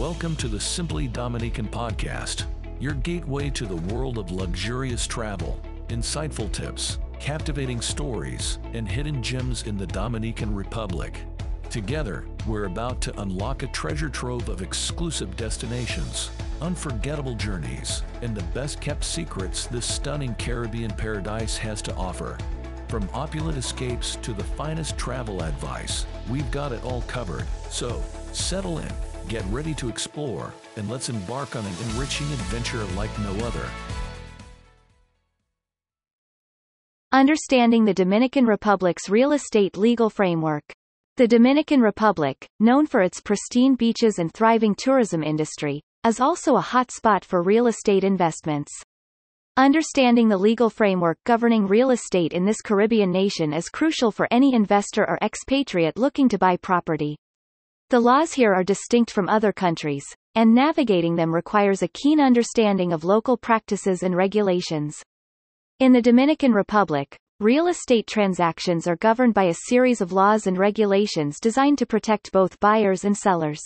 Welcome to the Simply Dominican podcast, your gateway to the world of luxurious travel, insightful tips, captivating stories, and hidden gems in the Dominican Republic. Together, we're about to unlock a treasure trove of exclusive destinations, unforgettable journeys, and the best kept secrets this stunning Caribbean paradise has to offer. From opulent escapes to the finest travel advice, we've got it all covered. So, settle in, get ready to explore, and let's embark on an enriching adventure like no other. Understanding the Dominican Republic's real estate legal framework. The Dominican Republic, known for its pristine beaches and thriving tourism industry, is also a hot spot for real estate investments. Understanding the legal framework governing real estate in this Caribbean nation is crucial for any investor or expatriate looking to buy property. The laws here are distinct from other countries, and navigating them requires a keen understanding of local practices and regulations. In the Dominican Republic, real estate transactions are governed by a series of laws and regulations designed to protect both buyers and sellers.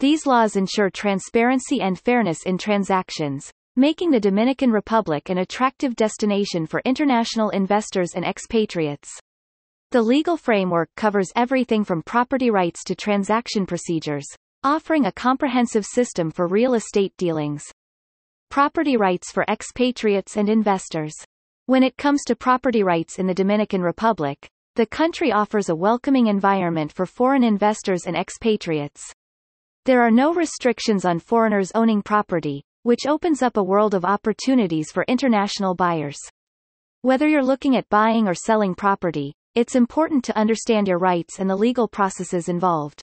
These laws ensure transparency and fairness in transactions, making the Dominican Republic an attractive destination for international investors and expatriates. The legal framework covers everything from property rights to transaction procedures, offering a comprehensive system for real estate dealings. Property rights for expatriates and investors. When it comes to property rights in the Dominican Republic, the country offers a welcoming environment for foreign investors and expatriates. There are no restrictions on foreigners owning property, which opens up a world of opportunities for international buyers. Whether you're looking at buying or selling property, it's important to understand your rights and the legal processes involved.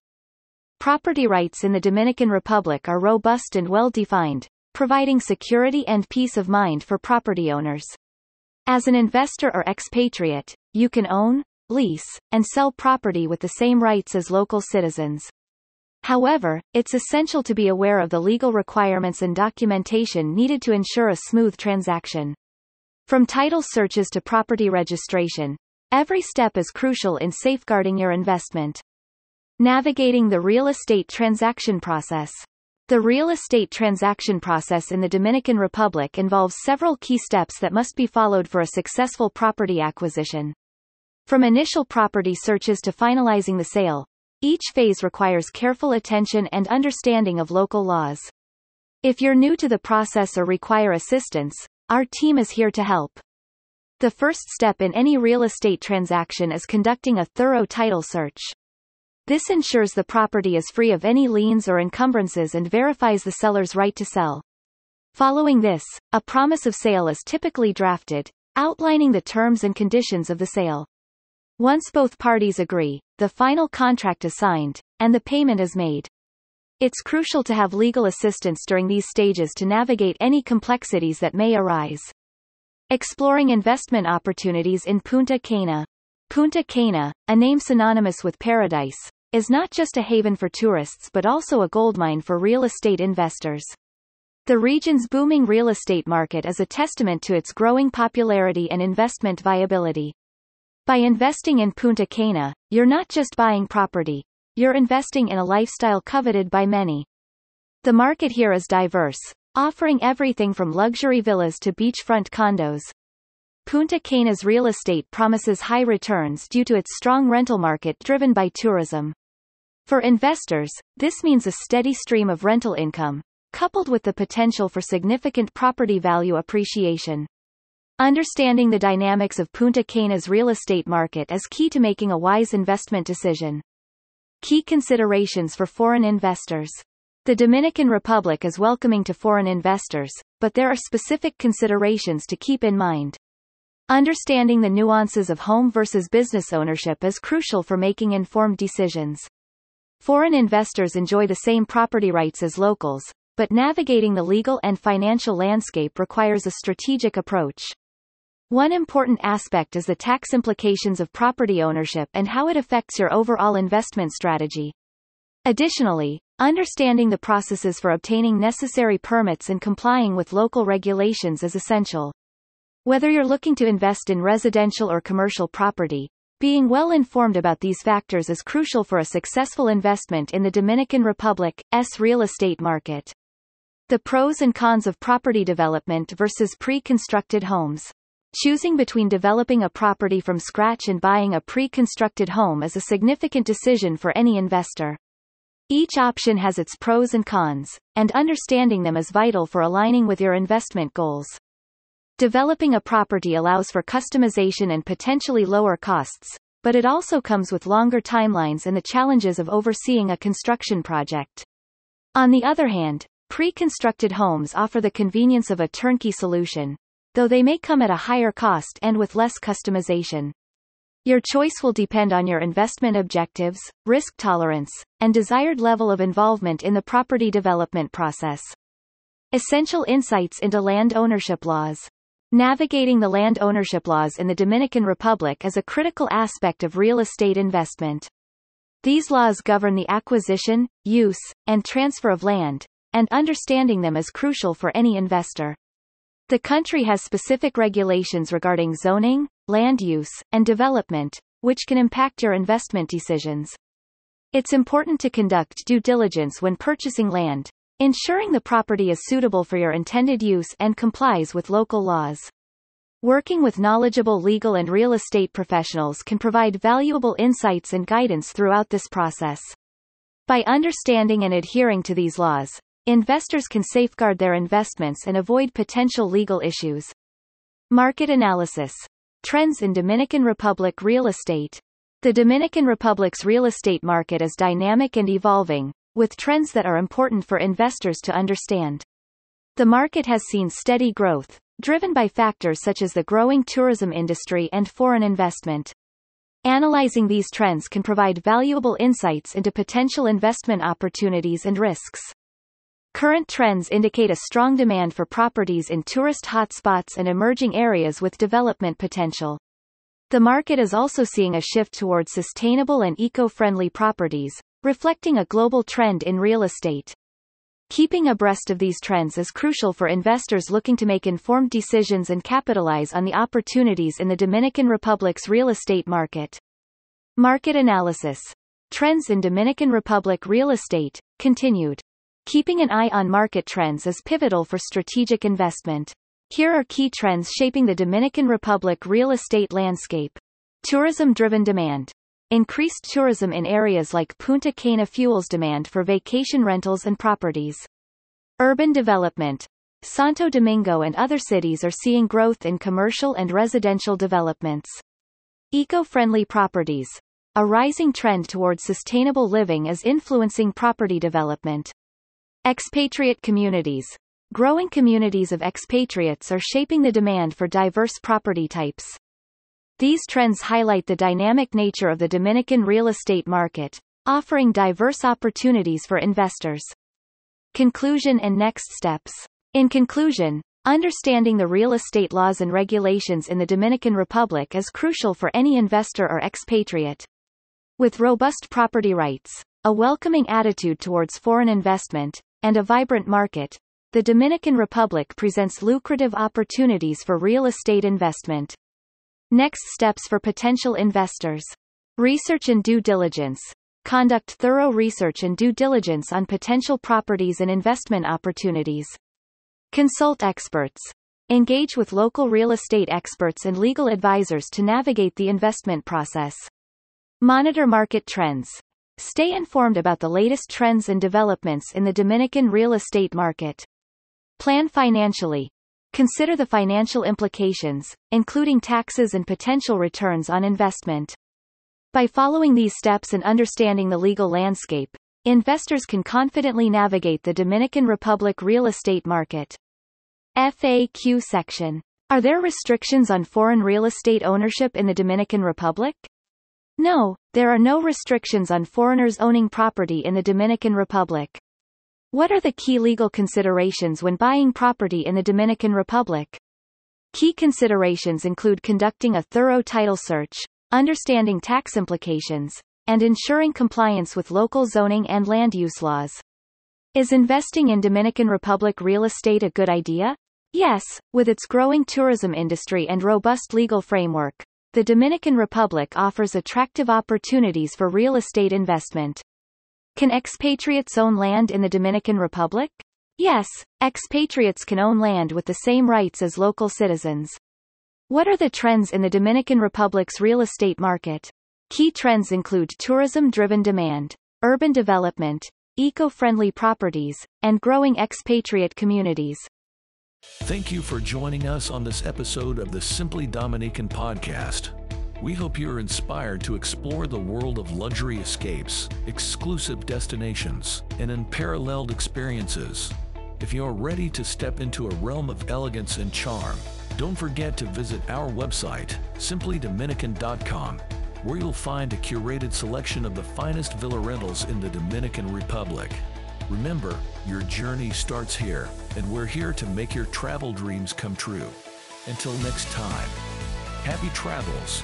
Property rights in the Dominican Republic are robust and well defined, providing security and peace of mind for property owners. As an investor or expatriate, you can own, lease, and sell property with the same rights as local citizens. However, it's essential to be aware of the legal requirements and documentation needed to ensure a smooth transaction. From title searches to property registration, every step is crucial in safeguarding your investment. Navigating the real estate transaction process. The real estate transaction process in the Dominican Republic involves several key steps that must be followed for a successful property acquisition. From initial property searches to finalizing the sale, each phase requires careful attention and understanding of local laws. If you're new to the process or require assistance, our team is here to help. The first step in any real estate transaction is conducting a thorough title search. This ensures the property is free of any liens or encumbrances and verifies the seller's right to sell. Following this, a promise of sale is typically drafted, outlining the terms and conditions of the sale. Once both parties agree, the final contract is signed, and the payment is made. It's crucial to have legal assistance during these stages to navigate any complexities that may arise. Exploring investment opportunities in Punta Cana. Punta Cana, a name synonymous with paradise, is not just a haven for tourists but also a goldmine for real estate investors. The region's booming real estate market is a testament to its growing popularity and investment viability. By investing in Punta Cana, you're not just buying property, you're investing in a lifestyle coveted by many. The market here is diverse, offering everything from luxury villas to beachfront condos. Punta Cana's real estate promises high returns due to its strong rental market driven by tourism. For investors, this means a steady stream of rental income, coupled with the potential for significant property value appreciation. Understanding the dynamics of Punta Cana's real estate market is key to making a wise investment decision. Key considerations for foreign investors. The Dominican Republic is welcoming to foreign investors, but there are specific considerations to keep in mind. Understanding the nuances of home versus business ownership is crucial for making informed decisions. Foreign investors enjoy the same property rights as locals, but navigating the legal and financial landscape requires a strategic approach. One important aspect is the tax implications of property ownership and how it affects your overall investment strategy. Additionally, understanding the processes for obtaining necessary permits and complying with local regulations is essential. Whether you're looking to invest in residential or commercial property, Being well informed about these factors is crucial for a successful investment in the Dominican Republic's real estate market. The pros and cons of property development versus pre-constructed homes. Choosing between developing a property from scratch and buying a pre-constructed home is a significant decision for any investor. Each option has its pros and cons, and understanding them is vital for aligning with your investment goals. Developing a property allows for customization and potentially lower costs, but it also comes with longer timelines and the challenges of overseeing a construction project. On the other hand, pre-constructed homes offer the convenience of a turnkey solution, though they may come at a higher cost and with less customization. Your choice will depend on your investment objectives, risk tolerance, and desired level of involvement in the property development process. Essential insights into land ownership laws. Navigating the land ownership laws in the Dominican Republic is a critical aspect of real estate investment. These laws govern the acquisition, use, and transfer of land, and understanding them is crucial for any investor. The country has specific regulations regarding zoning, land use, and development, which can impact your investment decisions. It's important to conduct due diligence when purchasing land, ensuring the property is suitable for your intended use and complies with local laws. Working with knowledgeable legal and real estate professionals can provide valuable insights and guidance throughout this process. By understanding and adhering to these laws, investors can safeguard their investments and avoid potential legal issues. Market analysis. Trends in Dominican Republic real estate. The Dominican Republic's real estate market is dynamic and evolving, with trends that are important for investors to understand. The market has seen steady growth, driven by factors such as the growing tourism industry and foreign investment. Analyzing these trends can provide valuable insights into potential investment opportunities and risks. Current trends indicate a strong demand for properties in tourist hotspots and emerging areas with development potential. The market is also seeing a shift towards sustainable and eco-friendly properties, reflecting a global trend in real estate. Keeping abreast of these trends is crucial for investors looking to make informed decisions and capitalize on the opportunities in the Dominican Republic's real estate market. Market analysis. Trends in Dominican Republic real estate, continued. Keeping an eye on market trends is pivotal for strategic investment. Here are key trends shaping the Dominican Republic real estate landscape. Tourism-driven demand. Increased tourism in areas like Punta Cana fuels demand for vacation rentals and properties. Urban development. Santo Domingo and other cities are seeing growth in commercial and residential developments. Eco-friendly properties. A rising trend towards sustainable living is influencing property development. Expatriate communities. Growing communities of expatriates are shaping the demand for diverse property types. These trends highlight the dynamic nature of the Dominican real estate market, offering diverse opportunities for investors. Conclusion and next steps. In conclusion, understanding the real estate laws and regulations in the Dominican Republic is crucial for any investor or expatriate. With robust property rights, a welcoming attitude towards foreign investment, and a vibrant market, the Dominican Republic presents lucrative opportunities for real estate investment. Next steps for potential investors. Research and due diligence. Conduct thorough research and due diligence on potential properties and investment opportunities. Consult experts. Engage with local real estate experts and legal advisors to navigate the investment process. Monitor market trends. Stay informed about the latest trends and developments in the Dominican real estate market. Plan financially. Consider the financial implications, including taxes and potential returns on investment. By following these steps and understanding the legal landscape, investors can confidently navigate the Dominican Republic real estate market. FAQ section. Are there restrictions on foreign real estate ownership in the Dominican Republic? No, there are no restrictions on foreigners owning property in the Dominican Republic. What are the key legal considerations when buying property in the Dominican Republic? Key considerations include conducting a thorough title search, understanding tax implications, and ensuring compliance with local zoning and land use laws. Is investing in Dominican Republic real estate a good idea? Yes, with its growing tourism industry and robust legal framework. The Dominican Republic offers attractive opportunities for real estate investment. Can expatriates own land in the Dominican Republic? Yes, expatriates can own land with the same rights as local citizens. What are the trends in the Dominican Republic's real estate market? Key trends include tourism-driven demand, urban development, eco-friendly properties, and growing expatriate communities. Thank you for joining us on this episode of the Simply Dominican podcast. We hope you're inspired to explore the world of luxury escapes, exclusive destinations, and unparalleled experiences. If you're ready to step into a realm of elegance and charm, don't forget to visit our website, simplydominican.com, where you'll find a curated selection of the finest villa rentals in the Dominican Republic. Remember, your journey starts here, and we're here to make your travel dreams come true. Until next time, happy travels